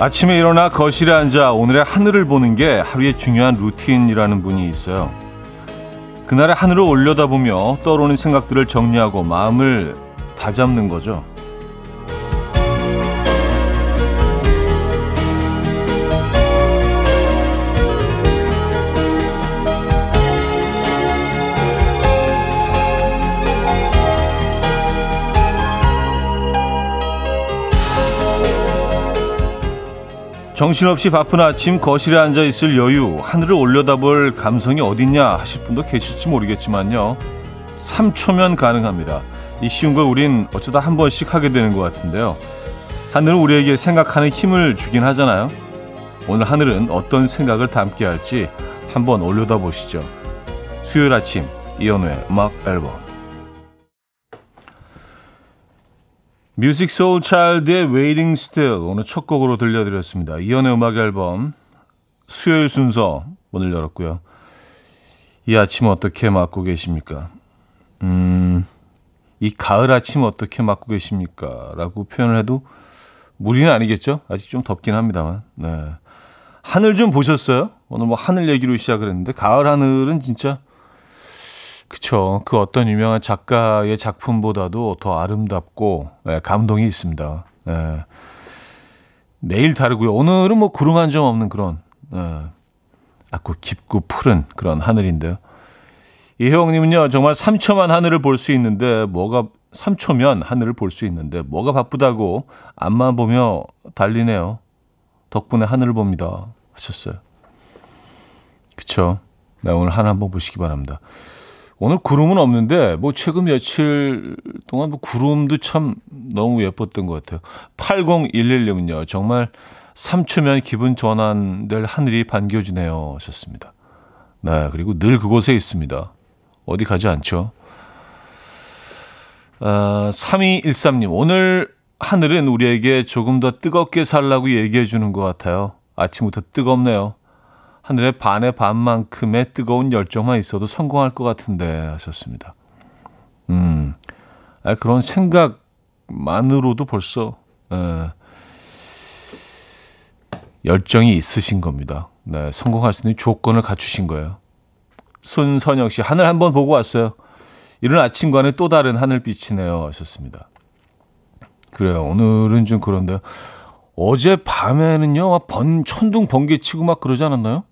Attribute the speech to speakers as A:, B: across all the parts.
A: 아침에 일어나 거실에 앉아 오늘의 하늘을 보는 게 하루의 중요한 루틴이라는 분이 있어요. 그날의 하늘을 올려다보며 떠오르는 생각들을 정리하고 마음을 다잡는 거죠. 정신없이 바쁜 아침 거실에 앉아 있을 여유, 하늘을 올려다볼 감성이 어딨냐 하실 분도 계실지 모르겠지만요. 3초면 가능합니다. 이 쉬운 걸 우린 어쩌다 한 번씩 하게 되는 것 같은데요. 하늘은 우리에게 생각하는 힘을 주긴 하잖아요. 오늘 하늘은 어떤 생각을 담게 할지 한번 올려다 보시죠. 수요일 아침 이연우의 음악 앨범 뮤직 소울 차일드의 Waiting Still 오늘 첫 곡으로 들려드렸습니다. 이연의 음악 앨범 수요일 순서 문을 열었고요. 이 아침 어떻게 맞고 계십니까? 음, 이 가을 아침 어떻게 맞고 계십니까? 라고 표현을 해도 무리는 아니겠죠? 아직 좀 덥긴 합니다만. 네. 하늘 좀 보셨어요? 오늘 뭐 하늘 얘기로 시작을 했는데 가을 하늘은 진짜 그쵸. 그 어떤 유명한 작가의 작품보다도 더 아름답고 예, 감동이 있습니다. 예. 매일 다르고요. 오늘은 뭐 구름 한 점 없는 그런 예. 아고 깊고 푸른 그런 하늘인데요. 이혜영님은요 정말 3초만 하늘을 볼 수 있는데 뭐가 3초면 하늘을 볼 수 있는데 뭐가 바쁘다고 앞만 보며 달리네요. 덕분에 하늘을 봅니다. 하셨어요. 그쵸. 네, 오늘 하늘 한번 보시기 바랍니다. 오늘 구름은 없는데 뭐 최근 며칠 동안 뭐 구름도 참 너무 예뻤던 것 같아요. 8011님은요. 정말 3초면 기분 전환될 하늘이 반겨주네요. 하셨습니다. 네. 그리고 늘 그곳에 있습니다. 어디 가지 않죠. 아, 3213님. 오늘 하늘은 우리에게 조금 더 뜨겁게 살라고 얘기해 주는 것 같아요. 아침부터 뜨겁네요. 하늘의 반의 반만큼의 뜨거운 열정만 있어도 성공할 것 같은데 하셨습니다. 음, 아, 그런 생각만으로도 벌써 에, 열정이 있으신 겁니다. 네, 성공할 수 있는 조건을 갖추신 거예요. 손선영 씨, 하늘 한번 보고 왔어요. 이런 아침과는 또 다른 하늘빛이네요. 하셨습니다. 그래요. 오늘은 좀 그런데요. 어제 밤에는요, 번, 천둥 번개 치고 막 그러지 않았나요?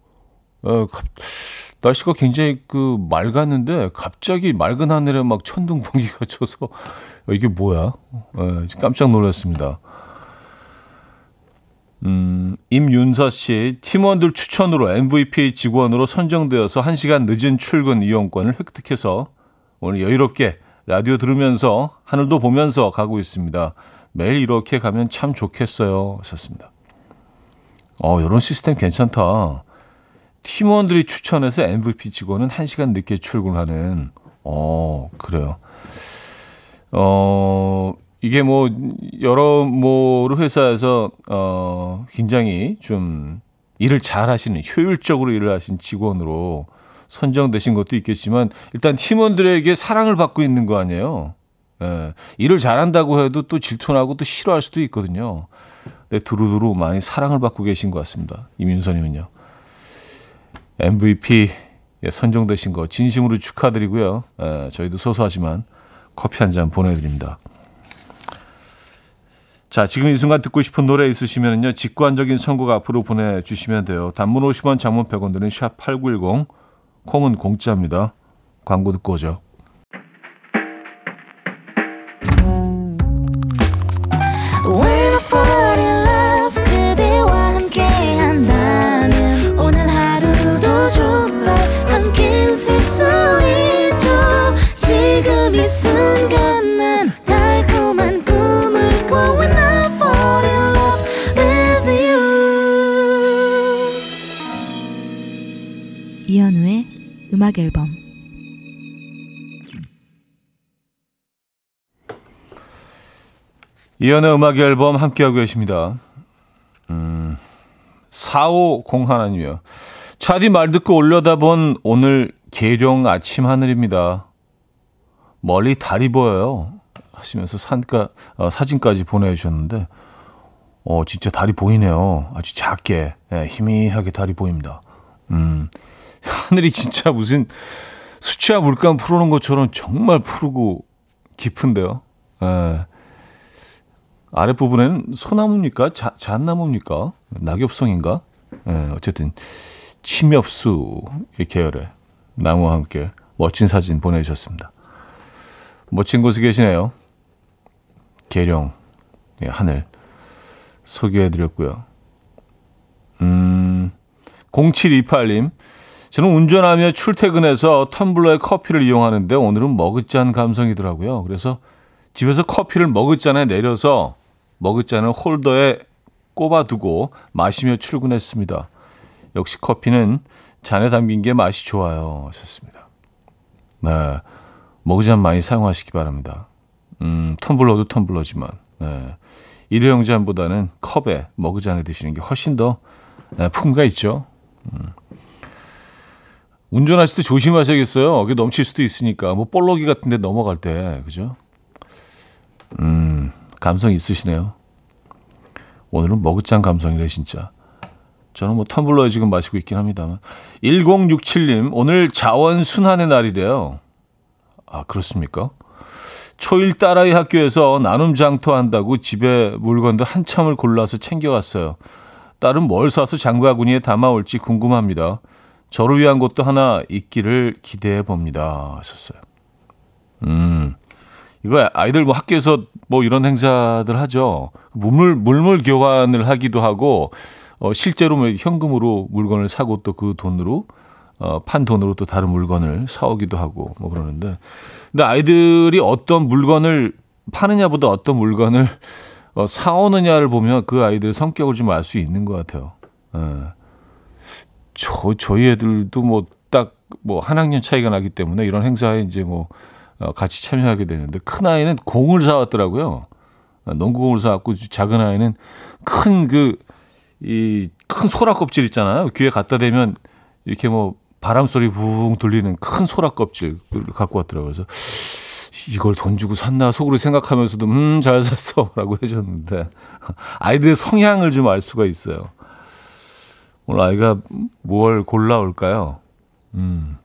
A: 어, 날씨가 굉장히 그 맑았는데 갑자기 맑은 하늘에 막 천둥 번개가 쳐서 어, 이게 뭐야? 어, 깜짝 놀랐습니다. 음, 임윤서 씨, 팀원들 추천으로 MVP 직원으로 선정되어서 1시간 늦은 출근 이용권을 획득해서 오늘 여유롭게 라디오 들으면서 하늘도 보면서 가고 있습니다. 매일 이렇게 가면 참 좋겠어요. 하셨습니다. 어, 이런 시스템 괜찮다. 팀원들이 추천해서 MVP 직원은 1시간 늦게 출근하는, 어, 그래요. 어, 이게 뭐, 여러모로 회사에서, 어, 굉장히 좀 일을 잘 하시는, 효율적으로 일을 하신 직원으로 선정되신 것도 있겠지만, 일단 팀원들에게 사랑을 받고 있는 거 아니에요. 예, 일을 잘한다고 해도 또 질투나고 또 싫어할 수도 있거든요. 네, 두루두루 많이 사랑을 받고 계신 것 같습니다. 이민선님은요. MVP 예, 선정되신 거 진심으로 축하드리고요. 에, 저희도 소소하지만 커피 한 잔 보내드립니다. 자, 지금 이 순간 듣고 싶은 노래 있으시면요. 직관적인 선곡 앞으로 보내주시면 돼요. 단문 50원, 장문 100원 드는 샵8910, 콩은 공짜입니다. 광고 듣고 오죠.
B: 음악 앨범
A: 이연의 음악 앨범 함께하고 계십니다. 음, 450 하나님이요. 차디 말 듣고 올려다본 오늘 계룡 아침 하늘입니다. 멀리 달이 보여요. 하시면서 산가, 어, 사진까지 보내주셨는데, 어, 진짜 달이 보이네요. 아주 작게, 예, 희미하게 달이 보입니다. 음, 하늘이 진짜 무슨 수치화 물감 풀어놓은 것처럼 정말 푸르고 깊은데요. 예. 아랫부분에는 소나무입니까? 자, 잣나무입니까? 낙엽송인가? 예, 어쨌든 침엽수의 계열의 나무와 함께 멋진 사진 보내주셨습니다. 멋진 곳에 계시네요. 계룡, 예, 하늘 소개해드렸고요. 음, 0728님, 저는 운전하며 출퇴근해서 텀블러에 커피를 이용하는데 오늘은 머그잔 감성이더라고요. 그래서 집에서 커피를 머그잔에 내려서 머그잔을 홀더에 꼽아두고 마시며 출근했습니다. 역시 커피는 잔에 담긴 게 맛이 좋아요. 하셨습니다. 네. 머그잔 많이 사용하시기 바랍니다. 음, 텀블러도 텀블러지만, 네. 일회용 잔보다는 컵에 머그잔에 드시는 게 훨씬 더 네, 품가 있죠. 음. 운전하실 때 조심하셔야겠어요. 이게 넘칠 수도 있으니까. 뭐 볼러기 같은 데 넘어갈 때. 그죠? 음, 감성 있으시네요. 오늘은 머그잔 감성이래, 진짜. 저는 뭐 텀블러에 지금 마시고 있긴 합니다만. 1067님, 오늘 자원 순환의 날이래요. 아, 그렇습니까? 초일 딸아이 학교에서 나눔 장터한다고 집에 물건들 한참을 골라서 챙겨왔어요. 딸은 뭘 사서 장바구니에 담아올지 궁금합니다. 저를 위한 것도 하나 있기를 기대해 봅니다. 하셨어요. 음, 이거 아이들 뭐 학교에서 뭐 이런 행사들 하죠. 물물, 물물 교환을 하기도 하고, 어, 실제로 뭐 현금으로 물건을 사고 또 그 돈으로, 어, 판 돈으로 또 다른 물건을 사오기도 하고 뭐 그러는데. 근데 아이들이 어떤 물건을 파느냐보다 어떤 물건을 어, 사오느냐를 보면 그 아이들 성격을 좀 알 수 있는 것 같아요. 예. 저, 저희 애들도 뭐딱뭐한 학년 차이가 나기 때문에 이런 행사에 이제 뭐 어, 같이 참여하게 되는데 큰 아이는 공을 사왔더라고요. 어, 농구공을 사왔고 작은 아이는 큰 그 이 큰 소라 껍질 있잖아요. 귀에 갖다 대면 이렇게 뭐 바람 소리 붕 돌리는 큰 소라 껍질 갖고 왔더라고요. 그래서 이걸 돈 주고 샀나 속으로 생각하면서도 음 잘 샀어라고 해줬는데 아이들의 성향을 좀 알 수가 있어요. 오늘 아이가 뭘 골라올까요? 음.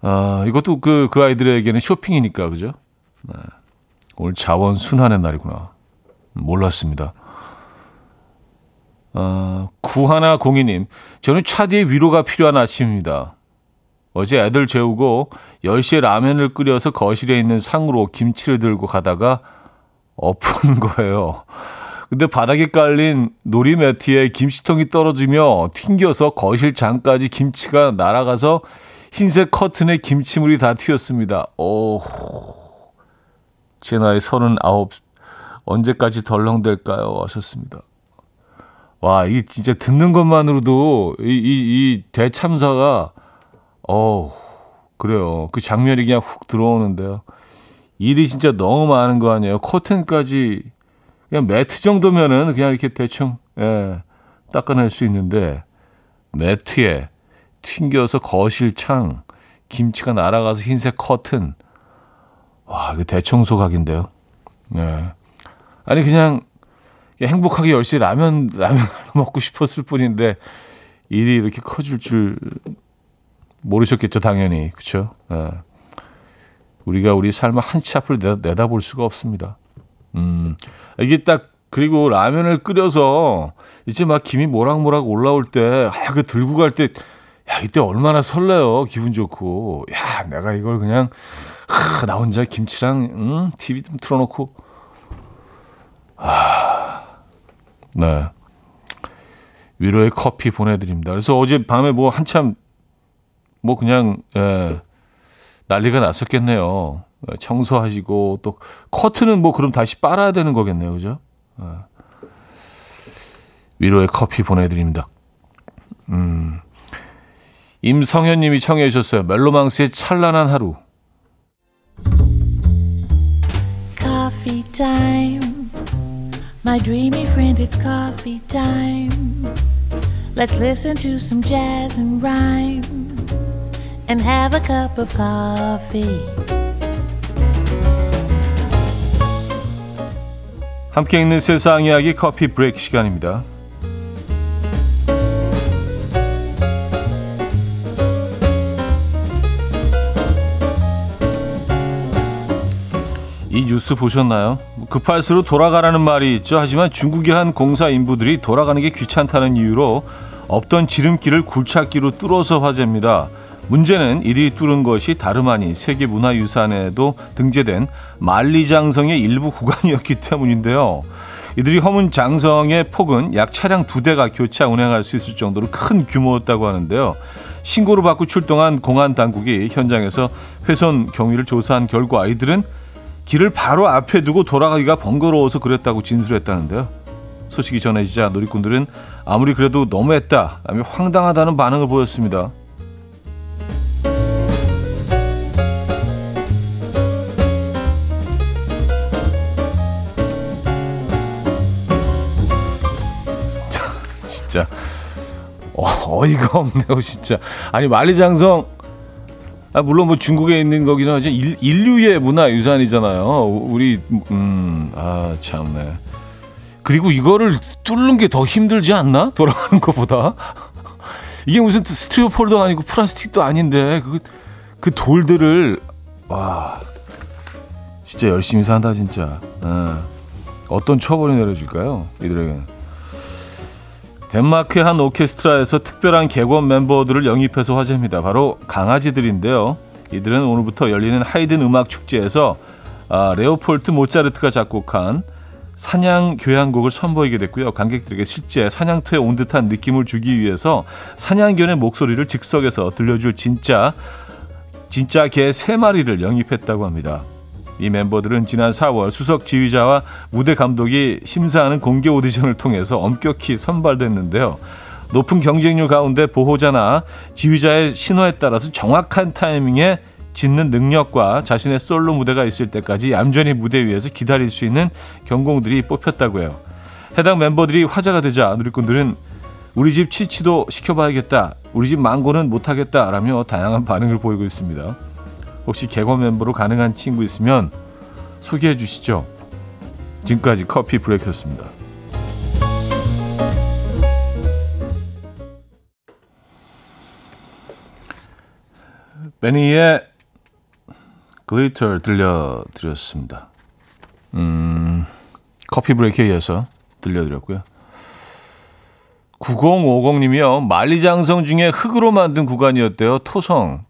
A: 아, 이것도 그, 그 아이들에게는 쇼핑이니까, 그죠? 네. 오늘 자원 순환의 날이구나. 몰랐습니다. 아, 구하나 공이님, 저는 차디의 위로가 필요한 아침입니다. 어제 애들 재우고 10시에 라면을 끓여서 거실에 있는 상으로 김치를 들고 가다가 엎은 거예요. 근데 바닥에 깔린 놀이 매트에 김치통이 떨어지며 튕겨서 거실 장까지 김치가 날아가서 흰색 커튼에 김치물이 다 튀었습니다. 오, 제 나이 서른아홉 언제까지 덜렁댈까요? 하셨습니다. 와, 이 진짜 듣는 것만으로도 이, 이, 이 대참사가, 어 그래요. 그 장면이 그냥 훅 들어오는데요. 일이 진짜 너무 많은 거 아니에요. 커튼까지 그냥 매트 정도면은 그냥 이렇게 대충 예, 닦아낼 수 있는데 매트에 튕겨서 거실 창, 김치가 날아가서 흰색 커튼. 와, 이거 대청소 각인데요. 예. 아니 그냥 행복하게 열심히 라면 라면 먹고 싶었을 뿐인데 일이 이렇게 커질 줄 모르셨겠죠, 당연히. 그렇죠? 예. 우리가 우리 삶을 한치 앞을 내다, 내다볼 수가 없습니다. 음. 이게 딱 그리고 라면을 끓여서 이제 막 김이 모락모락 올라올 때, 아, 그 들고 갈 때, 야, 이때 얼마나 설레요. 기분 좋고. 야, 내가 이걸 그냥, 하, 나 혼자 김치랑, 음, TV 좀 틀어놓고. 아, 네. 위로의 커피 보내드립니다. 그래서 어제 밤에 뭐 한참, 뭐 그냥, 예, 난리가 났었겠네요. 청소하시고 또 커트는 뭐 그럼 다시 빨아야 되는 거겠네요, 그죠? 어. 위로의 커피 보내드립니다. 음, 임성현님이 청해 주셨어요. 멜로망스의 찬란한 하루. Coffee time. My dreamy friend, it's coffee time. Let's listen to some jazz and rhyme and have a cup of coffee. 함께 있는 세상 이야기 커피 브레이크 시간입니다. 이 뉴스 보셨나요? 급할수록 돌아가라는 말이 있죠. 하지만 중국의 한 공사 인부들이 돌아가는 게 귀찮다는 이유로 없던 지름길을 굴착기로 뚫어서 화제입니다. 문제는 이들이 뚫은 것이 다름 아닌 세계문화유산에도 등재된 만리장성의 일부 구간이었기 때문인데요. 이들이 허문 장성의 폭은 약 차량 두 대가 교차 운행할 수 있을 정도로 큰 규모였다고 하는데요. 신고를 받고 출동한 공안 당국이 현장에서 훼손 경위를 조사한 결과 아이들은 길을 바로 앞에 두고 돌아가기가 번거로워서 그랬다고 진술했다는데요. 소식이 전해지자 놀이꾼들은 아무리 그래도 너무했다, 라며 황당하다는 반응을 보였습니다. 어, 이가 없네요, 진짜. 아니 만리장성 아, 물론 뭐 중국에 있는 거긴 하지 인, 인류의 문화 유산이잖아요. 우리 음 아 참네. 그리고 이거를 뚫는 게 더 힘들지 않나? 돌아가는 것보다. 이게 무슨 스티로폴도 아니고 플라스틱도 아닌데 그, 그 돌들을 와 진짜 열심히 산다 진짜. 아, 어떤 처벌이 내려질까요? 이들에게는. 덴마크의 한 오케스트라에서 특별한 객원 멤버들을 영입해서 화제입니다. 바로 강아지들인데요. 이들은 오늘부터 열리는 하이든 음악 축제에서 아, 레오폴트 모차르트가 작곡한 사냥 교향곡을 선보이게 됐고요. 관객들에게 실제 사냥터에 온 듯한 느낌을 주기 위해서 사냥견의 목소리를 즉석에서 들려줄 진짜 진짜 개 세 마리를 영입했다고 합니다. 이 멤버들은 지난 4월 수석 지휘자와 무대 감독이 심사하는 공개 오디션을 통해서 엄격히 선발됐는데요. 높은 경쟁률 가운데 보호자나 지휘자의 신호에 따라서 정확한 타이밍에 짓는 능력과 자신의 솔로 무대가 있을 때까지 얌전히 무대 위에서 기다릴 수 있는 경공들이 뽑혔다고 해요. 해당 멤버들이 화제가 되자 누리꾼들은 우리 집 치치도 시켜봐야겠다. 우리 집 망고는 못하겠다. 라며 다양한 반응을 보이고 있습니다. 혹시 개관 멤버로 가능한 친구 있으면 소개해 주시죠. 지금까지 Coffee Break였습니다. BENEE의 Glitter 들려드렸습니다. 음, Coffee Break에 이어서 들려드렸고요. 9050님이요. 만리장성 중에 흙으로 만든 구간이었대요. 토성.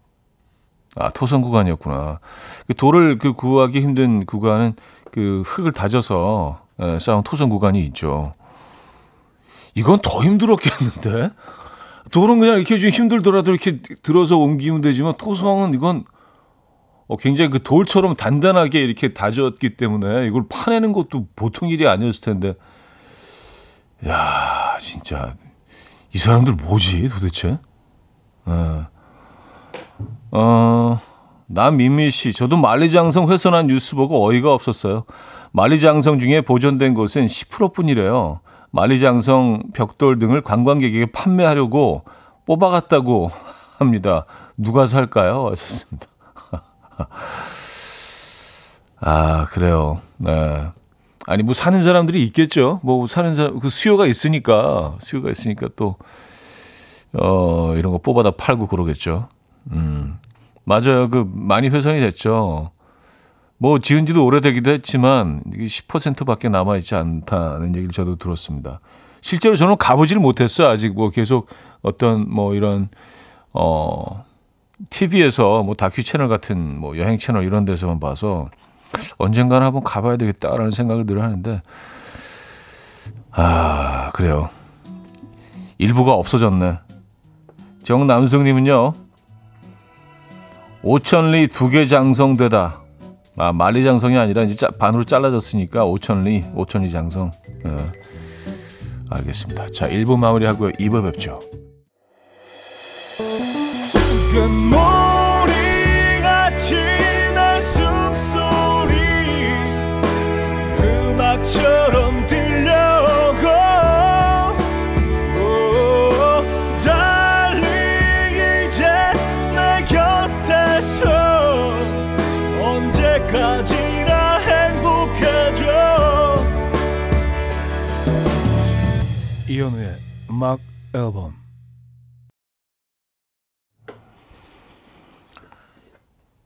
A: 아, 토성 구간이었구나. 그 돌을 그 구하기 힘든 구간은 그 흙을 다져서 예, 쌓은 토성 구간이 있죠. 이건 더 힘들었겠는데? 돌은 그냥 이렇게 좀 힘들더라도 이렇게 들어서 옮기면 되지만 토성은 이건 어, 굉장히 그 돌처럼 단단하게 이렇게 다졌기 때문에 이걸 파내는 것도 보통 일이 아니었을 텐데. 야, 진짜 이 사람들 뭐지 도대체? 예. 어, 남민미 씨, 저도 만리장성 훼손한 뉴스 보고 어이가 없었어요. 만리장성 중에 보존된 곳은 10%뿐이래요. 만리장성 벽돌 등을 관광객에게 판매하려고 뽑아갔다고 합니다. 누가 살까요? 하셨습니다. 아, 그래요. 네. 아니, 뭐 사는 사람들이 있겠죠. 뭐 사는 사람, 그 수요가 있으니까, 수요가 있으니까 또, 어, 이런 거 뽑아다 팔고 그러겠죠. 음. 맞아요. 그 많이 훼손이 됐죠. 뭐 지은 지도 오래되기도 했지만 이게 10%밖에 남아 있지 않다는 얘기를 저도 들었습니다. 실제로 저는 가보지를 못했어요. 아직 뭐 계속 어떤 뭐 이런 어 TV에서 뭐 다큐 채널 같은 뭐 여행 채널 이런 데서만 봐서 언젠가는 한번 가봐야 되겠다라는 생각을 늘 하는데 아 그래요. 일부가 없어졌네. 정남승님은요. 오천리 두 개 장성되다. 아, 만리 장성이 아니라 이제 반으로 잘라졌으니까 오천리, 오천리 장성. 예. 알겠습니다. 자, 1부 마무리하고요. 2부 뵙죠. 때까지나 행복해져 이현우의 음악 앨범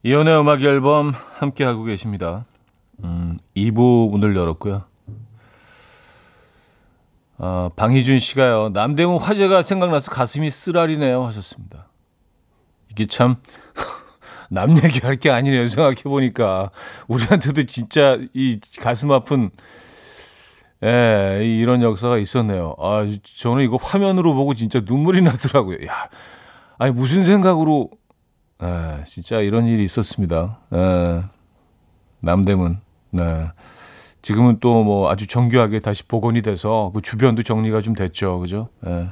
A: 이연의 음악 앨범 함께 하고 계십니다. 음, 2부 문을 열었고요. 아, 방희준 씨가요. 남대문 화재가 생각나서 가슴이 쓰라리네요 하셨습니다. 이게 참 남 얘기할 게 아니네요. 생각해 보니까 우리한테도 진짜 이 가슴 아픈 예, 이런 역사가 있었네요. 아, 저는 이거 화면으로 보고 진짜 눈물이 나더라고요. 야, 아니 무슨 생각으로 예, 진짜 이런 일이 있었습니다. 예, 남대문. 네. 지금은 또 뭐 아주 정교하게 다시 복원이 돼서 그 주변도 정리가 좀 됐죠. 그죠? 예.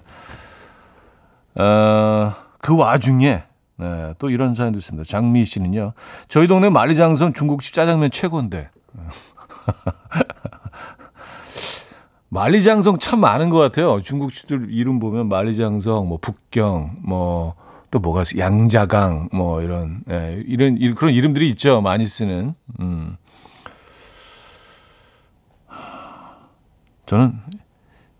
A: 어, 그 와중에 네, 또 이런 사연도 있습니다. 장미 씨는요. 저희 동네 만리장성 중국집 짜장면 최고인데. 만리장성 참 많은 것 같아요. 중국집들 이름 보면 만리장성, 뭐 북경, 뭐 또 뭐가 있어? 양자강, 뭐 이런 예, 이런 그런 이름들이 있죠. 많이 쓰는. 음. 저는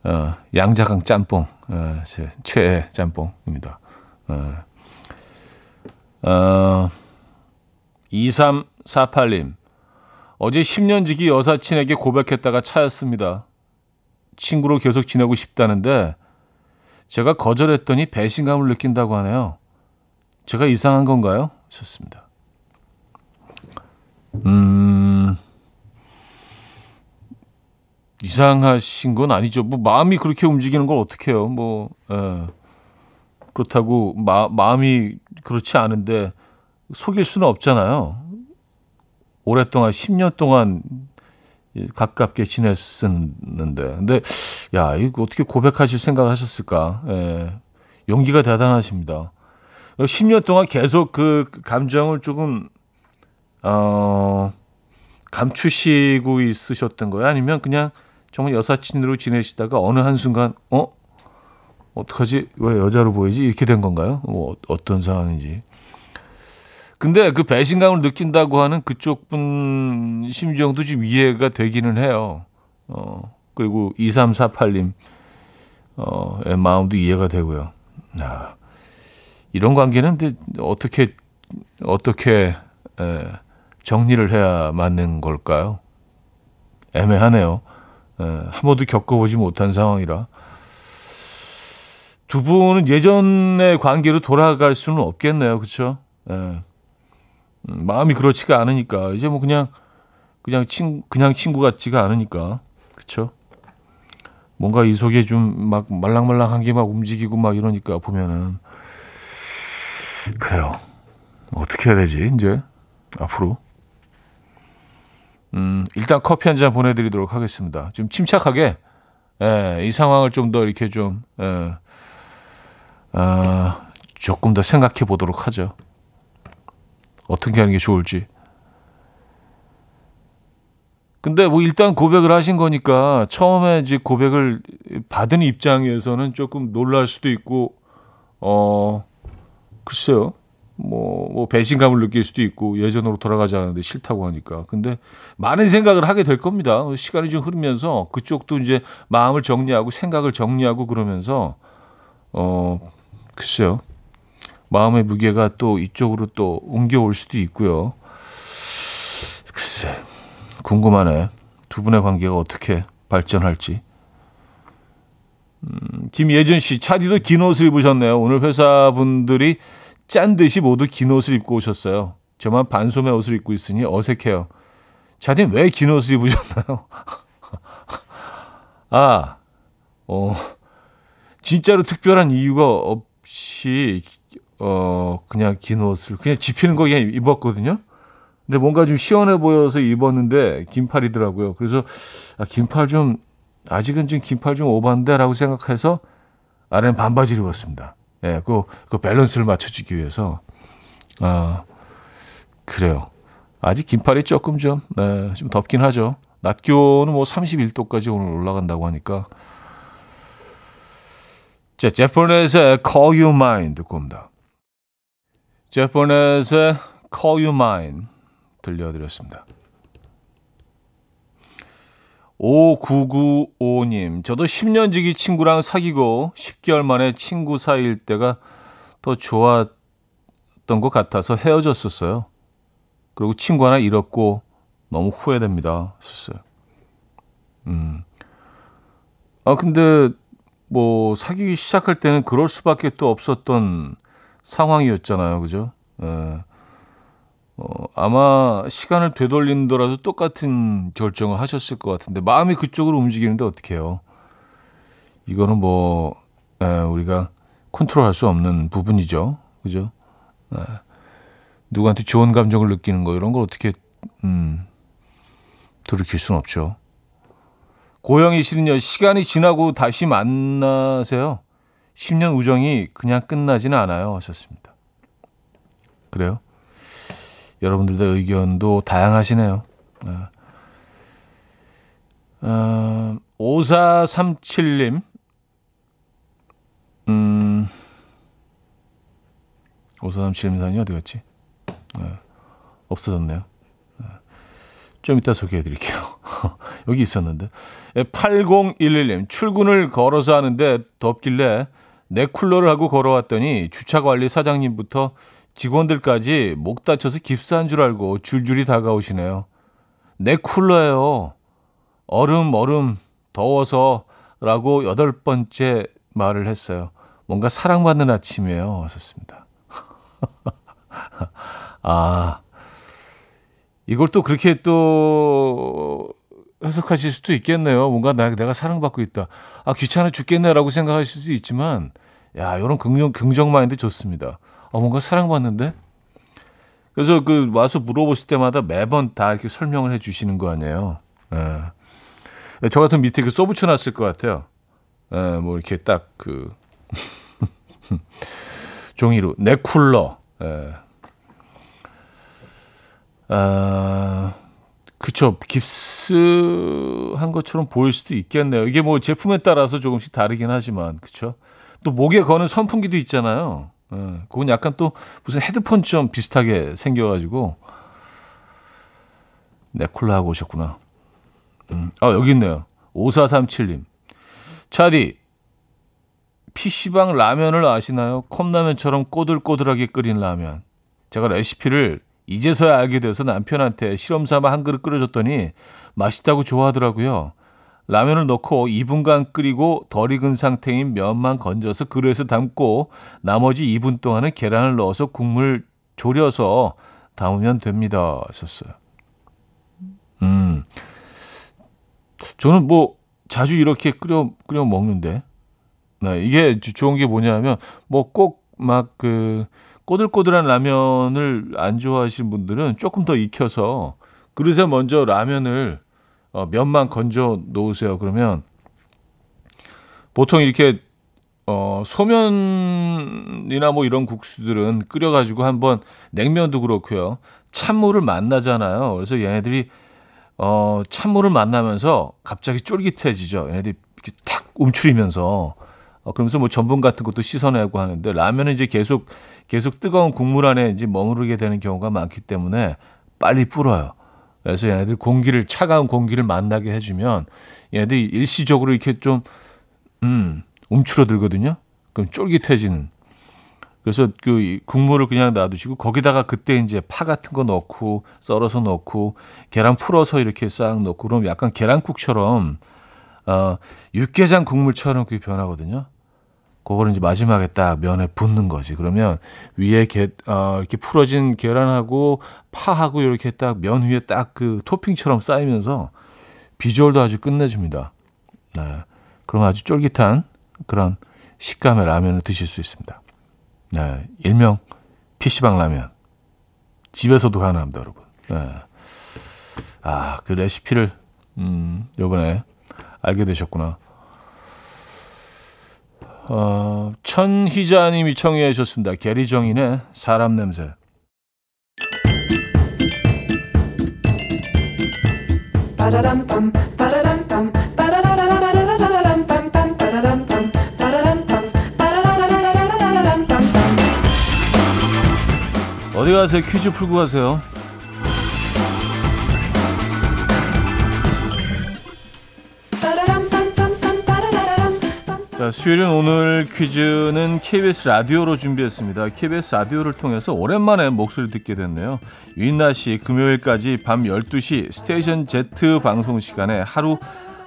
A: 어, 양자강 짬뽕 어, 제 최애 짬뽕입니다. 어. 어, 2348님. 어제 10년 지기 여사친에게 고백했다가 차였습니다. 친구로 계속 지내고 싶다는데 제가 거절했더니 배신감을 느낀다고 하네요. 제가 이상한 건가요? 좋습니다. 음, 이상하신 건 아니죠. 뭐 마음이 그렇게 움직이는 걸 어떻게 해요? 뭐, 예. 그렇다고 마, 마음이 그렇지 않은데 속일 수는 없잖아요. 오랫동안 10년 동안 가깝게 지냈었는데. 근데 야, 이거 어떻게 고백하실 생각을 하셨을까? 예. 용기가 대단하십니다. 10년 동안 계속 그 감정을 조금 어 감추시고 있으셨던 거예요? 아니면 그냥 정말 여사친으로 지내시다가 어느 한순간 어 어떡하지? 왜 여자로 보이지? 이렇게 된 건가요? 뭐 어떤 상황인지. 근데 그 배신감을 느낀다고 하는 그쪽 분 심정도 좀 이해가 되기는 해요. 어, 그리고 2348님, 어, 의 마음도 이해가 되고요. 아, 이런 관계는 어떻게, 어떻게, 에, 정리를 해야 맞는 걸까요? 애매하네요. 에, 한 번도 겪어보지 못한 상황이라. 두 분은 예전의 관계로 돌아갈 수는 없겠네요. 그렇죠? 예. 음, 마음이 그렇지가 않으니까 이제 뭐 그냥 그냥 친 그냥 친구 같지가 않으니까. 그렇죠? 뭔가 이 속에 좀 막 말랑말랑한 게 막 움직이고 막 이러니까 보면은 그래요. 어떻게 해야 되지 이제 앞으로? 음 일단 커피 한 잔 보내드리도록 하겠습니다. 좀 침착하게 예, 이 상황을 좀 더 이렇게 좀 예, 어, 조금 더 생각해 보도록 하죠. 어떻게 하는 게 좋을지. 근데 뭐 일단 고백을 하신 거니까 처음에 이제 고백을 받은 입장에서는 조금 놀랄 수도 있고, 어, 글쎄요. 뭐, 뭐 배신감을 느낄 수도 있고 예전으로 돌아가지 않는데 싫다고 하니까. 근데 많은 생각을 하게 될 겁니다. 시간이 좀 흐르면서 그쪽도 이제 마음을 정리하고 생각을 정리하고 그러면서 어, 글쎄요. 마음의 무게가 또 이쪽으로 또 옮겨올 수도 있고요. 글쎄, 궁금하네. 두 분의 관계가 어떻게 발전할지. 음, 김예준 씨, 차디도 긴 옷을 입으셨네요. 오늘 회사분들이 짠 듯이 모두 긴 옷을 입고 오셨어요. 저만 반소매 옷을 입고 있으니 어색해요. 차디는 왜긴 옷을 입으셨나요? 아, 어, 진짜로 특별한 이유가 없 이 어 그냥 긴 옷을 그냥 집히는 거 그냥 입었거든요. 근데 뭔가 좀 시원해 보여서 입었는데 긴팔이더라고요. 그래서 아, 긴팔 좀 아직은 좀 긴팔 좀 오반데라고 생각해서 아래는 반바지를 입었습니다. 예, 네, 그, 그 밸런스를 맞춰주기 위해서 아 그래요. 아직 긴팔이 조금 좀, 네, 좀 덥긴 하죠. 낮 기온은 뭐 31도까지 오늘 올라간다고 하니까 자, 제퍼넷의 Call You Mine 듣고 옵니다. 제퍼넷의 Call You Mine 들려드렸습니다. 5995님, 저도 10년 지기 친구랑 사귀고 10개월 만에 친구 사이일 때가 더 좋았던 것 같아서 헤어졌었어요. 그리고 친구 하나 잃었고 너무 후회됩니다. 했었어요. 음. 아, 근데 뭐 사귀기 시작할 때는 그럴 수밖에 또 없었던 상황이었잖아요. 그죠? 예. 어, 아마 시간을 되돌린더라도 똑같은 결정을 하셨을 것 같은데 마음이 그쪽으로 움직이는데 어떻게 해요? 이거는 뭐 에, 우리가 컨트롤할 수 없는 부분이죠. 그죠? 에, 누구한테 좋은 감정을 느끼는 거 이런 걸 어떻게 음, 돌이킬 수는 없죠. 고영희 씨는요, 시간이 지나고 다시 만나세요. 10년 우정이 그냥 끝나지는 않아요. 하셨습니다. 그래요? 여러분들의 의견도 다양하시네요. 아. 어, 5437님, 음, 5437님 사연이 어디 갔지? 네, 없어졌네요. 네. 좀 이따 소개해 드릴게요. 여기 있었는데. 8011님, 출근을 걸어서 하는데 덥길래 내 쿨러를 하고 걸어왔더니 주차관리 사장님부터 직원들까지 목 다쳐서 깁스한 줄 알고 줄줄이 다가오시네요. 내 쿨러예요. 얼음 얼음 더워서 라고 여덟 번째 말을 했어요. 뭔가 사랑받는 아침이에요. 하셨습니다. 아, 이걸 또 그렇게 또 해석하실 수도 있겠네요. 뭔가 나, 내가 사랑받고 있다. 아, 귀찮아 죽겠네라고 생각하실 수 있지만, 야, 이런 긍정, 긍정 마인드 좋습니다. 어, 뭔가 사랑받는데? 그래서 그 와서 물어보실 때마다 매번 다 이렇게 설명을 해 주시는 거 아니에요. 예. 저 같은 밑에 그 써붙여 놨을 것 같아요. 예, 뭐 이렇게 딱 그 종이로 내 쿨러. 예. 아, 그쵸. 깁스한 것처럼 보일 수도 있겠네요. 이게 뭐 제품에 따라서 조금씩 다르긴 하지만, 그쵸. 또 목에 거는 선풍기도 있잖아요. 예, 그건 약간 또 무슨 헤드폰처럼 비슷하게 생겨가지고 네, 콜라 하고 오셨구나. 음, 아, 여기 있네요. 5437님. 차디, PC방 라면을 아시나요? 컵라면처럼 꼬들꼬들하게 끓인 라면. 제가 레시피를 이제서야 알게 돼서 남편한테 실험 삼아 한 그릇 끓여줬더니 맛있다고 좋아하더라고요. 라면을 넣고 2분간 끓이고 덜 익은 상태인 면만 건져서 그릇에 담고 나머지 2분 동안은 계란을 넣어서 국물 졸여서 담으면 됩니다. 하셨어요. 음. 저는 뭐 자주 이렇게 끓여 끓여 먹는데. 네, 이게 좋은 게 뭐냐면 뭐 꼭 막그 꼬들꼬들한 라면을 안 좋아하시는 분들은 조금 더 익혀서 그릇에 먼저 라면을 어, 면만 건져 놓으세요. 그러면 보통 이렇게 어, 소면이나 뭐 이런 국수들은 끓여가지고 한번 냉면도 그렇고요. 찬물을 만나잖아요. 그래서 얘네들이 어, 찬물을 만나면서 갑자기 쫄깃해지죠. 얘네들이 이렇게 탁 움츠리면서 어, 그러면서 뭐 전분 같은 것도 씻어내고 하는데 라면은 이제 계속 계속 뜨거운 국물 안에 이제 머무르게 되는 경우가 많기 때문에 빨리 불어요. 그래서 얘네들 공기를 차가운 공기를 만나게 해주면 얘네들이 일시적으로 이렇게 좀 음, 움츠러들거든요. 그럼 쫄깃해지는. 그래서 그 국물을 그냥 놔두시고 거기다가 그때 이제 파 같은 거 넣고 썰어서 넣고 계란 풀어서 이렇게 싹 넣고 그럼 약간 계란국처럼 어 육개장 국물처럼 그게 변하거든요. 그거를 이제 마지막에 딱 면에 붓는 거지. 그러면 위에 게, 어, 이렇게 풀어진 계란하고 파하고 이렇게 딱 면 위에 딱 그 토핑처럼 쌓이면서 비주얼도 아주 끝내줍니다. 네. 그럼 아주 쫄깃한 그런 식감의 라면을 드실 수 있습니다. 네. 일명 PC방 라면. 집에서도 가능합니다, 여러분. 네. 아, 그 레시피를, 음, 요번에 알게 되셨구나. 어, 천희자님이 청해 주셨습니다. 게리정인의 사람 냄새. 어디 가세요? 퀴즈 풀고 가세요. 자, 수요일은 오늘 퀴즈는 KBS 라디오로 준비했습니다. KBS 라디오를 통해서 오랜만에 목소리 듣게 됐네요. 유인나 씨, 금요일까지 밤 12시 스테이션 Z 방송 시간에 하루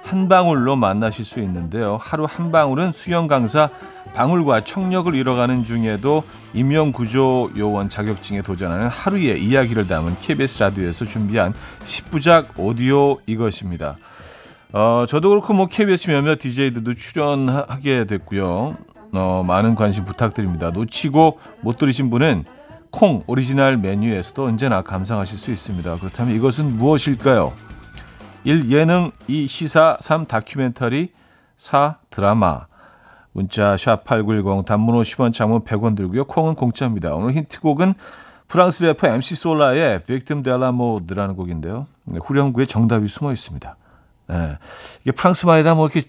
A: 한 방울로 만나실 수 있는데요. 하루 한 방울은 수영 강사 방울과 청력을 잃어가는 중에도 인명 구조 요원 자격증에 도전하는 하루의 이야기를 담은 KBS 라디오에서 준비한 10부작 오디오 이것입니다. 어, 저도 그렇고 뭐 KBS 몇몇 DJ들도 출연하게 됐고요. 어, 많은 관심 부탁드립니다. 놓치고 못 들으신 분은 콩 오리지널 메뉴에서도 언제나 감상하실 수 있습니다. 그렇다면 이것은 무엇일까요? 1. 예능 2. 시사 3. 다큐멘터리 4. 드라마 문자 샵8910 단문 50원 장문 100원 들고요. 콩은 공짜입니다. 오늘 힌트곡은 프랑스 래퍼 MC 솔라의 Victim de la Mode라는 곡인데요. 네, 후렴구에 정답이 숨어 있습니다. 예. 이게 프랑스 말이라 뭐 이렇게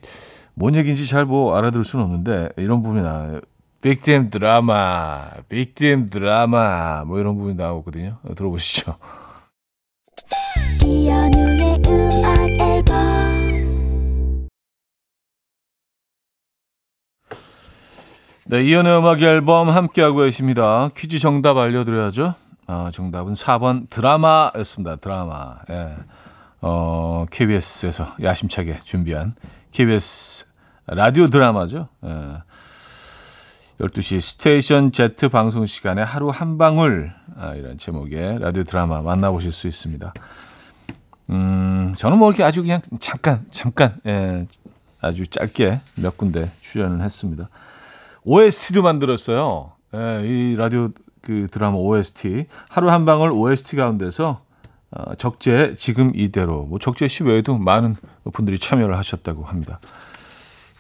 A: 뭔 얘기인지 잘 뭐 알아들을 수는 없는데 이런 부분이 나와요. 빅팀 드라마, 빅팀 드라마 뭐 이런 부분이 나오거든요. 들어보시죠. 네, 이현우의 음악 앨범 함께하고 계십니다. 퀴즈 정답 알려드려야죠. 아, 정답은 4번 드라마였습니다. 드라마. 예. 어, KBS에서 야심차게 준비한 KBS 라디오 드라마죠. 예. 12시 Station Z 방송 시간에 하루 한 방울 아, 이런 제목의 라디오 드라마 만나보실 수 있습니다. 음, 저는 뭐 이렇게 아주 그냥 잠깐, 잠깐, 예, 아주 짧게 몇 군데 출연을 했습니다. OST도 만들었어요. 예, 이 라디오 그 드라마 OST. 하루 한 방울 OST 가운데서 어, 적재 지금 이대로 뭐 적재 시 외에도 많은 분들이 참여를 하셨다고 합니다.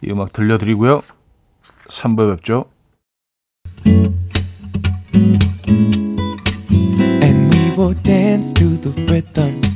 A: 이 음악 들려드리고요. 3부에 뵙죠. And we will dance to the rhythm.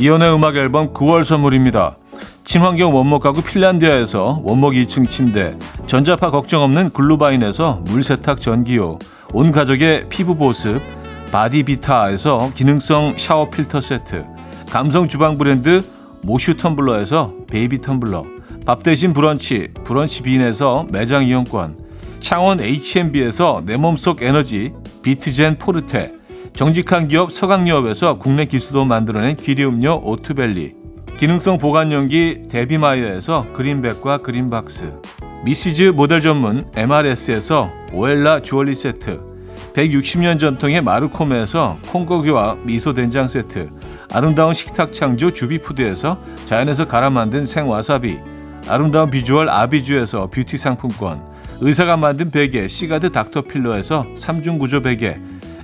A: 이현우의 음악 앨범 9월 선물입니다. 친환경 원목 가구 핀란디아에서 원목 2층 침대, 전자파 걱정 없는 글루바인에서 물세탁 전기요, 온 가족의 피부 보습, 바디비타에서 기능성 샤워 필터 세트, 감성 주방 브랜드 모슈 텀블러에서 베이비 텀블러, 밥 대신 브런치, 브런치 빈에서 매장 이용권, 창원 H&B에서 내 몸속 에너지, 비트젠 포르테, 정직한 기업 서강유업에서 국내 기수도 만들어낸 기리음료 오투벨리 기능성 보관용기 데비마이어에서 그린백과 그린박스 미시즈 모델 전문 MRS에서 오엘라 주얼리 세트 160년 전통의 마르코메에서 콩고기와 미소된장 세트 아름다운 식탁 창조 주비푸드에서 자연에서 갈아 만든 생와사비 아름다운 비주얼 아비주에서 뷰티 상품권 의사가 만든 베개 시가드 닥터필러에서 3중 구조 베개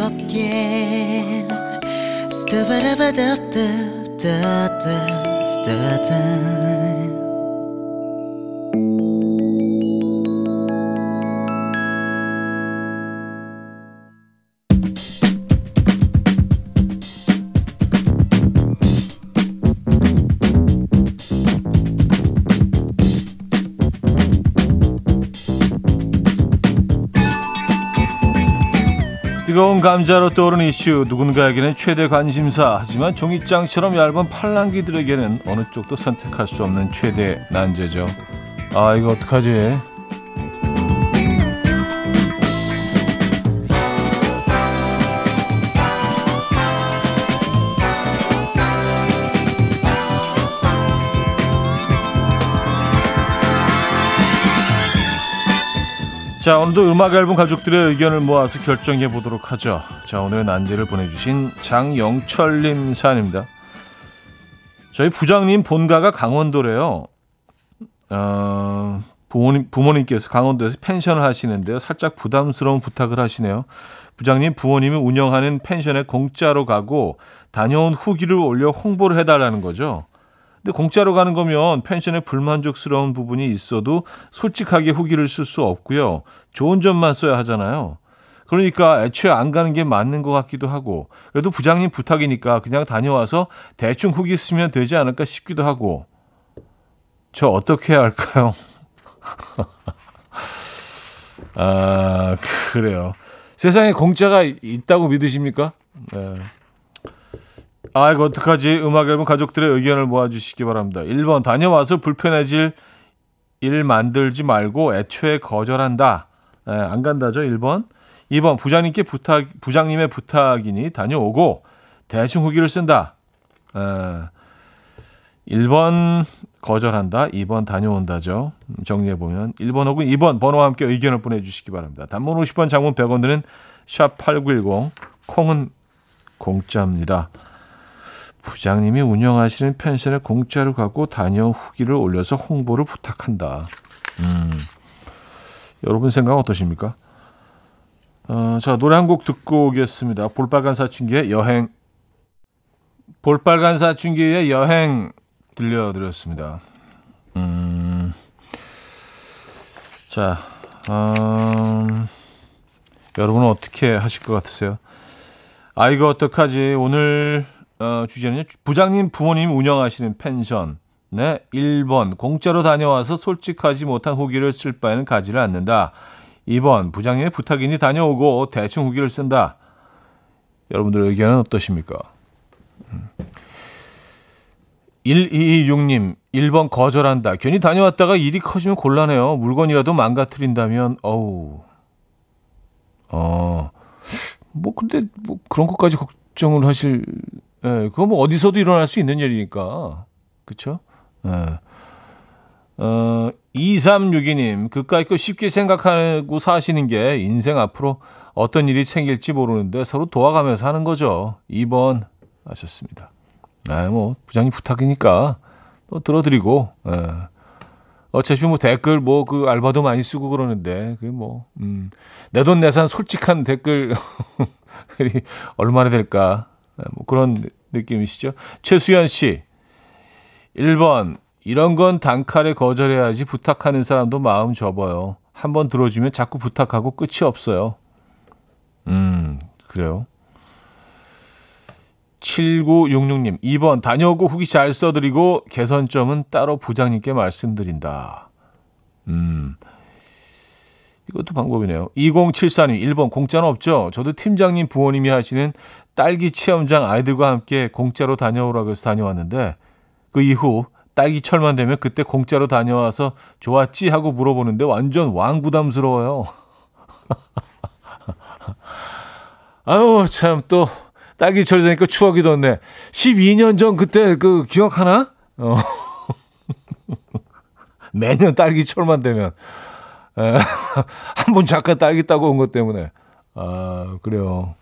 A: 즐겁게. 스타바라바답답답답 스타다 뜨거운 감자로 떠오른 이슈 누군가에게는 최대 관심사 하지만 종이장처럼 얇은 팔랑귀들에게는 어느 쪽도 선택할 수 없는 최대 난제죠. 아 이거 어떡하지? 자, 오늘도 음악 앨범 가족들의 의견을 모아서 결정해 보도록 하죠. 자, 오늘의 난제를 보내주신 장영철님 사연입니다. 저희 부장님 본가가 강원도래요. 어, 부모님, 부모님께서 강원도에서 펜션을 하시는데요. 살짝 부담스러운 부탁을 하시네요. 부장님 부모님이 운영하는 펜션에 공짜로 가고 다녀온 후기를 올려 홍보를 해달라는 거죠. 근데 공짜로 가는 거면 펜션에 불만족스러운 부분이 있어도 솔직하게 후기를 쓸 수 없고요. 좋은 점만 써야 하잖아요. 그러니까 애초에 안 가는 게 맞는 것 같기도 하고 그래도 부장님 부탁이니까 그냥 다녀와서 대충 후기 쓰면 되지 않을까 싶기도 하고 저 어떻게 해야 할까요? 아 그래요. 세상에 공짜가 있다고 믿으십니까? 네. 아, 이거 어떡하지? 음악 앨범 가족들의 의견을 모아주시기 바랍니다. 1번, 다녀와서 불편해질 일 만들지 말고 애초에 거절한다. 네, 안 간다죠, 1번. 2번, 부장님께 부탁, 부장님의 부탁이니 다녀오고 대충 후기를 쓴다. 에, 1번, 거절한다. 2번, 다녀온다죠. 정리해보면 1번 혹은 2번 번호와 함께 의견을 보내주시기 바랍니다. 단문 50원, 장문 100원 드는 샵8910, 콩은 공짜입니다. 부장님이 운영하시는 펜션에 공짜로 가고 다녀온 후기를 올려서 홍보를 부탁한다. 음. 여러분 생각 어떠십니까? 어, 자, 노래 한 곡 듣고 오겠습니다. 볼빨간 사춘기의 여행. 볼빨간 사춘기의 여행 들려드렸습니다. 음. 자, 음, 여러분은 어떻게 하실 것 같으세요? 아, 이거 어떡하지? 오늘 어, 주제는요. 부장님 부모님 운영하시는 펜션. 네, 1번 공짜로 다녀와서 솔직하지 못한 후기를 쓸 바에는 가지를 않는다. 2번 부장님의 부탁이니 다녀오고 대충 후기를 쓴다. 여러분들의 의견은 어떠십니까? 1226님, 1번 거절한다. 괜히 다녀왔다가 일이 커지면 곤란해요. 물건이라도 망가뜨린다면, 어우. 어, 뭐, 근데, 뭐, 그런 것까지 걱정을 하실 예, 그거 뭐 어디서도 일어날 수 있는 일이니까. 그쵸? 예. 어, 2362님, 그까이 거 쉽게 생각하고 사시는 게 인생 앞으로 어떤 일이 생길지 모르는데 서로 도와가면서 하는 거죠. 2번 하셨습니다. 아, 뭐, 부장님 부탁이니까 또 들어드리고, 예. 어차피 뭐 댓글 뭐 그 알바도 많이 쓰고 그러는데, 그 뭐, 음, 내 돈 내산 솔직한 댓글 얼마나 될까. 네, 뭐 그런 느낌이시죠. 최수연 씨. 1번. 이런 건 단칼에 거절해야지 부탁하는 사람도 마음 접어요. 한번 들어주면 자꾸 부탁하고 끝이 없어요. 음, 그래요. 7966님, 2번, 다녀오고 후기 잘 써드리고 개선점은 따로 부장님께 말씀드린다. 음, 이것도 방법이네요. 2074님, 1번, 공짜는 없죠? 저도 팀장님 부모님이 하시는 딸기 체험장 아이들과 함께 공짜로 다녀오라고 해서 다녀왔는데 그 이후 딸기철만 되면 그때 공짜로 다녀와서 좋았지 하고 물어보는데 완전 왕부담스러워요. 아유 참 또 딸기철 되니까 추억이 돋네. 12년 전 그때 그 기억하나? 어. 매년 딸기철만 되면 한 번 잠깐 딸기 따고 온 것 때문에 아 그래요.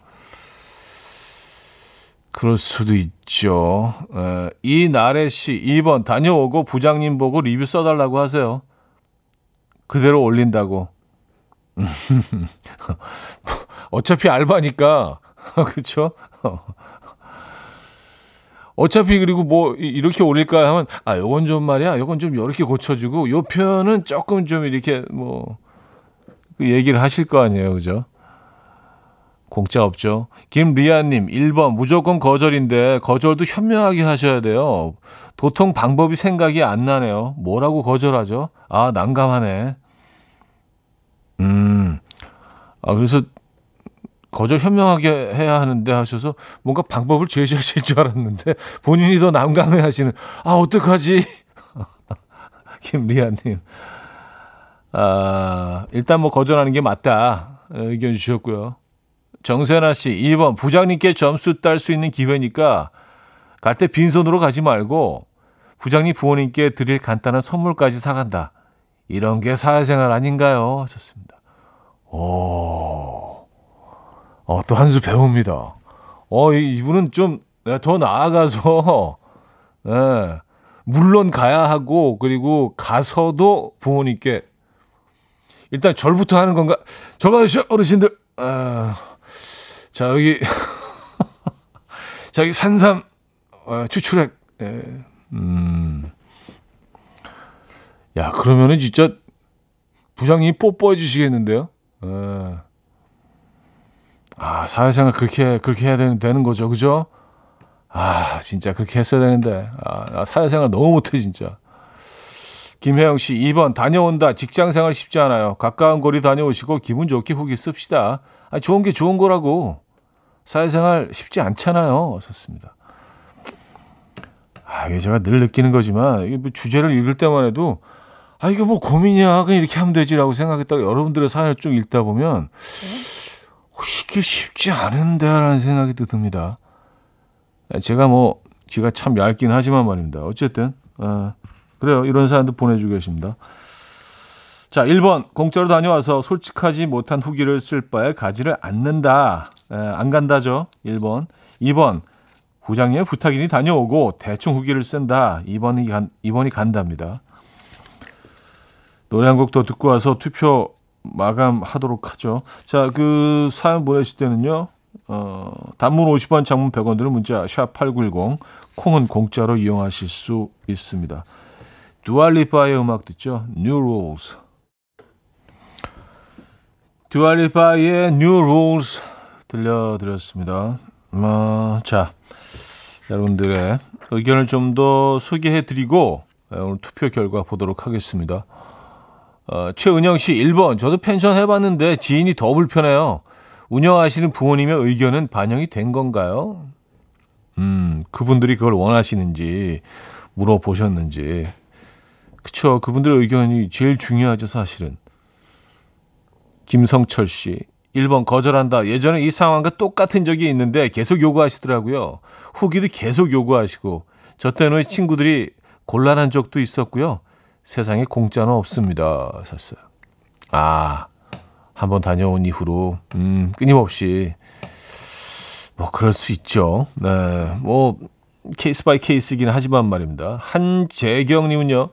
A: 그럴 수도 있죠. 에, 이나래 씨 2번 다녀오고 부장님 보고 리뷰 써달라고 하세요. 그대로 올린다고. 어차피 알바니까 그렇죠. 어차피 그리고 뭐 이렇게 올릴까 하면 아 요건 좀 말이야 요건 좀 이렇게 고쳐주고 요 표현은 조금 좀 이렇게 뭐 그 얘기를 하실 거 아니에요 그죠 공짜 없죠. 김리아님, 1번, 무조건 거절인데, 거절도 현명하게 하셔야 돼요. 도통 방법이 생각이 안 나네요. 뭐라고 거절하죠? 아, 난감하네. 음, 아, 그래서 거절 현명하게 해야 하는데 하셔서 뭔가 방법을 제시하실 줄 알았는데 본인이 더 난감해 하시는, 아, 어떡하지? 김리아님. 아, 일단 뭐 거절하는 게 맞다. 의견 주셨고요. 정세나 씨, 2번. 부장님께 점수 딸 수 있는 기회니까 갈 때 빈손으로 가지 말고 부장님 부모님께 드릴 간단한 선물까지 사간다. 이런 게 사회생활 아닌가요? 하셨습니다. 오, 어, 또 한 수 배웁니다. 어, 이분은 좀 더 나아가서, 예, 물론 가야 하고, 그리고 가서도 부모님께 일단 절부터 하는 건가? 저 봐주시오, 어르신들. 아, 자, 여기, 저기 산삼, 어, 추출액. 예, 음. 야, 그러면은 진짜 부장님이 뽀뽀해 주시겠는데요? 예. 아, 사회생활 그렇게, 그렇게 해야 되는, 되는 거죠. 그죠? 아, 진짜 그렇게 했어야 되는데. 아, 사회생활 너무 못해, 진짜. 김혜영 씨, 2번, 다녀온다. 직장 생활 쉽지 않아요. 가까운 거리 다녀오시고 기분 좋게 후기 씁시다. 아, 좋은 게 좋은 거라고. 사회생활 쉽지 않잖아요. 썼습니다. 아, 이게 제가 늘 느끼는 거지만, 이게 뭐 주제를 읽을 때만 해도, 아, 이게 뭐 고민이야. 그냥 이렇게 하면 되지라고 생각했다가 여러분들의 사연을 쭉 읽다 보면, 어, 이게 쉽지 않은데라는 생각이 또 듭니다. 제가 뭐, 귀가 참 얇긴 하지만 말입니다. 어쨌든, 아, 그래요. 이런 사연도 보내주고 계십니다. 자, 1번. 공짜로 다녀와서 솔직하지 못한 후기를 쓸 바에 가지를 않는다. 에, 안 간다죠. 1번. 2번. 부장님의 부탁이니 다녀오고 대충 후기를 쓴다. 2번이, 간, 2번이 간답니다. 노래 한 곡 더 듣고 와서 투표 마감하도록 하죠. 자, 그 사연 보내실 때는요. 어, 단문 50원, 장문 100원 들은 문자 샵 8910 콩은 공짜로 이용하실 수 있습니다. 두알리파의 음악 듣죠. New Rules. 두알리파의 New Rules 들려드렸습니다. 어, 자, 여러분들의 의견을 좀 더 소개해드리고 오늘 투표 결과 보도록 하겠습니다. 어, 최은영 씨 1번 저도 펜션 해봤는데 지인이 더 불편해요. 운영하시는 부모님의 의견은 반영이 된 건가요? 음, 그분들이 그걸 원하시는지 물어보셨는지 그쵸. 그분들의 의견이 제일 중요하죠, 사실은. 김성철 씨. 1번 거절한다. 예전에 이 상황과 똑같은 적이 있는데 계속 요구하시더라고요. 후기도 계속 요구하시고 저 때문에 친구들이 곤란한 적도 있었고요. 세상에 공짜는 없습니다. 하셨어요. 아, 한번 다녀온 이후로 음, 끊임없이 뭐 그럴 수 있죠. 네. 뭐 case by case이긴 하지만 말입니다. 한재경 님은요.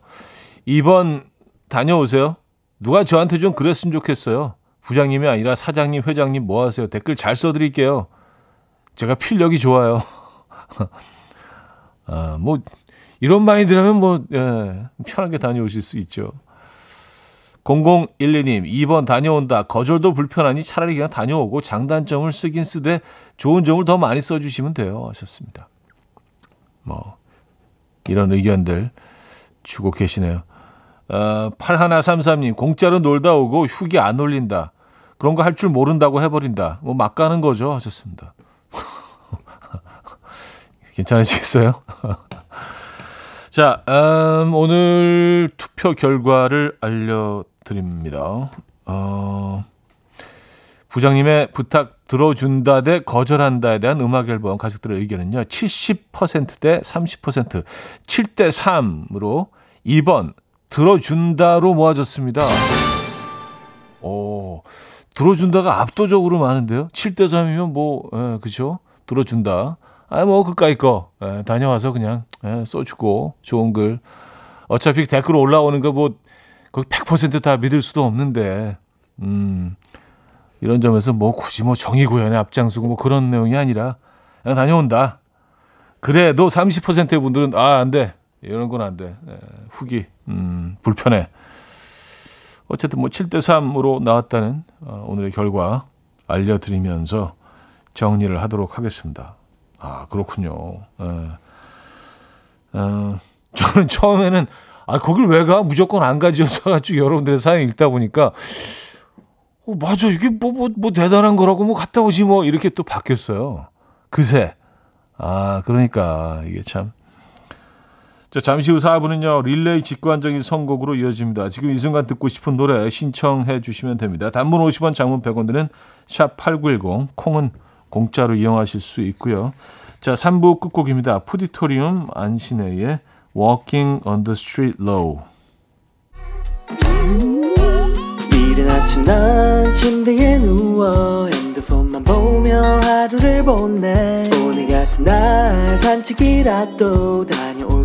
A: 2번 다녀오세요. 누가 저한테 좀 그랬으면 좋겠어요. 부장님이 아니라 사장님, 회장님 뭐 하세요? 댓글 잘 써드릴게요. 제가 필력이 좋아요. 아, 뭐, 이런 마인드라면 뭐, 예, 편하게 다녀오실 수 있죠. 0012님, 2번 다녀온다. 거절도 불편하니 차라리 그냥 다녀오고 장단점을 쓰긴 쓰되 좋은 점을 더 많이 써주시면 돼요. 하셨습니다. 뭐, 이런 의견들 주고 계시네요. 어, 8133님, 공짜로 놀다 오고 휴게 안 올린다. 그런 거 할 줄 모른다고 해버린다. 뭐 막 가는 거죠. 하셨습니다. 괜찮으시겠어요? 자, 음, 오늘 투표 결과를 알려드립니다. 어, 부장님의 부탁 들어준다 대 거절한다에 대한 음악 앨범 가족들의 의견은요. 70%대 30%, 7대 3으로 2번 들어준다로 모아졌습니다. 오, 들어준다가 압도적으로 많은데요. 7대 3이면 뭐, 예, 그죠? 들어준다. 아, 뭐, 그까이 거. 예, 다녀와서 그냥, 예, 써주고, 좋은 글. 어차피 댓글 올라오는 거 뭐, 거의 100%다 믿을 수도 없는데, 음, 이런 점에서 뭐 굳이 뭐 정의 구현에 앞장서고 뭐 그런 내용이 아니라, 그냥 다녀온다. 그래도 30%의 분들은, 아, 안 돼. 이런 건 안 돼. 예, 후기, 음, 불편해. 어쨌든 뭐 7대 3으로 나왔다는 어, 오늘의 결과 알려드리면서 정리를 하도록 하겠습니다. 아, 그렇군요. 예. 어, 저는 처음에는 아, 거길 왜 가? 무조건 안 가지. 서 가지고 여러분들의 사연 읽다 보니까 어, 맞아. 이게 뭐, 뭐, 뭐 대단한 거라고 뭐 갔다 오지 뭐 이렇게 또 바뀌었어요. 그새. 아, 그러니까 이게 참. 자, 잠시 후 4부는요, 릴레이 직관적인 선곡으로 이어집니다. 지금 이 순간 듣고 싶은 노래 신청해 주시면 됩니다. 단문 50원, 장문 100원 드는 샵8910, 콩은 공짜로 이용하실 수 있고요. 자, 3부 끝곡입니다. 푸디토리움 안신혜의 Walking on the Street Low.
B: 이른 아침 난 침대에 누워 핸드폰만 보며 하루를 보내 오늘 같은 날 산책이라도 다녀올까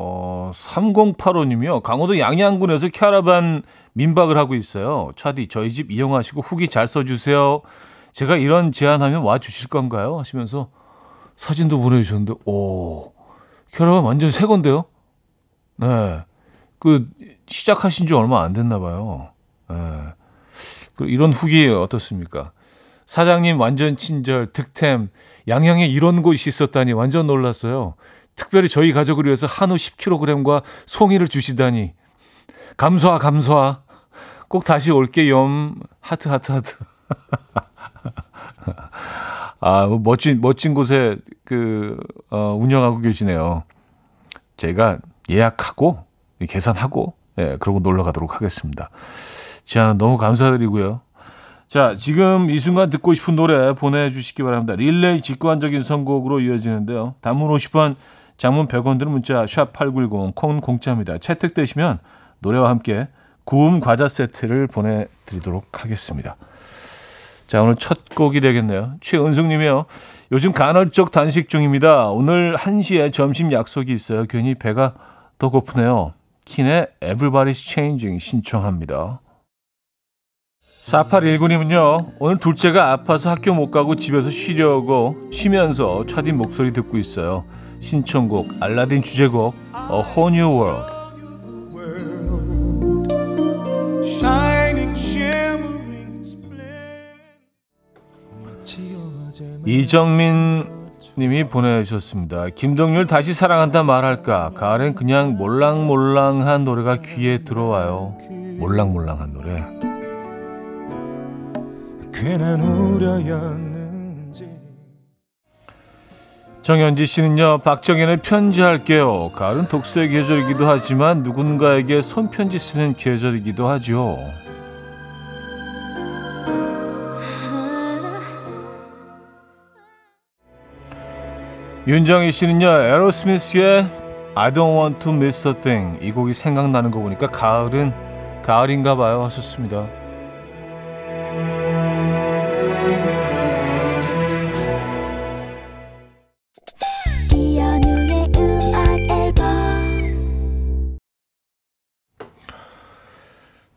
A: 어, 3085님이요. 강원도 양양군에서 캐러반 민박을 하고 있어요. 차디, 저희 집 이용하시고 후기 잘 써주세요. 제가 이런 제안하면 와 주실 건가요? 하시면서 사진도 보내주셨는데, 오, 캐러반 완전 새 건데요? 네. 그, 시작하신 지 얼마 안 됐나 봐요. 네. 그, 이런 후기 어떻습니까? 사장님 완전 친절, 득템, 양양에 이런 곳이 있었다니 완전 놀랐어요. 특별히 저희 가족을 위해서 한우 10kg과 송이를 주시다니. 감소하, 감소하. 꼭 다시 올게요. 하트, 하트, 하트. 아, 뭐 멋진, 멋진 곳에 그, 어, 운영하고 계시네요. 제가 예약하고, 계산하고, 예, 그러고 놀러 가도록 하겠습니다. 제안은 너무 감사드리고요. 자, 지금 이 순간 듣고 싶은 노래 보내주시기 바랍니다. 릴레이 직관적인 선곡으로 이어지는데요. 단문 50원, 장문 100원 드는 문자 샵 8910, 콩 공짜입니다. 채택되시면 노래와 함께 구움 과자 세트를 보내드리도록 하겠습니다. 자, 오늘 첫 곡이 되겠네요. 최은숙 님이요. 요즘 간헐적 단식 중입니다. 오늘 1시에 점심 약속이 있어요. 괜히 배가 더 고프네요. 킨의 Everybody's Changing 신청합니다. 4819님은요, 오늘 둘째가 아파서 학교 못 가고 집에서 쉬려고 쉬면서 차딘 목소리 듣고 있어요. 신청곡, 알라딘 주제곡, A Whole New World. 이정민 님이 보내주셨습니다. 김동률 다시 사랑한다 말할까? 가을엔 그냥 몰랑몰랑한 노래가 귀에 들어와요. 몰랑몰랑한 노래.
C: 괜한 우려였
A: 정현지 씨는요, 박정현의 편지할게요. 가을은 독서의 계절이기도 하지만 누군가에게 손편지 쓰는 계절이기도 하죠. 윤정희 씨는요, 에로스미스의 I don't want to miss a thing. 이 곡이 생각나는 거 보니까 가을은 가을인가 봐요. 하셨습니다.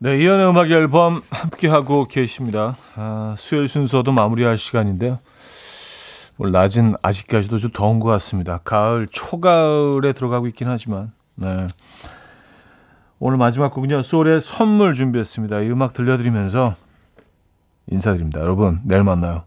A: 네, 이연의 음악 앨범 함께하고 계십니다. 아, 수요일 순서도 마무리할 시간인데요. 오늘 낮은 아직까지도 좀 더운 것 같습니다. 가을, 초가을에 들어가고 있긴 하지만, 네. 오늘 마지막 곡은요, 소울의 선물 준비했습니다. 이 음악 들려드리면서 인사드립니다. 여러분, 내일 만나요.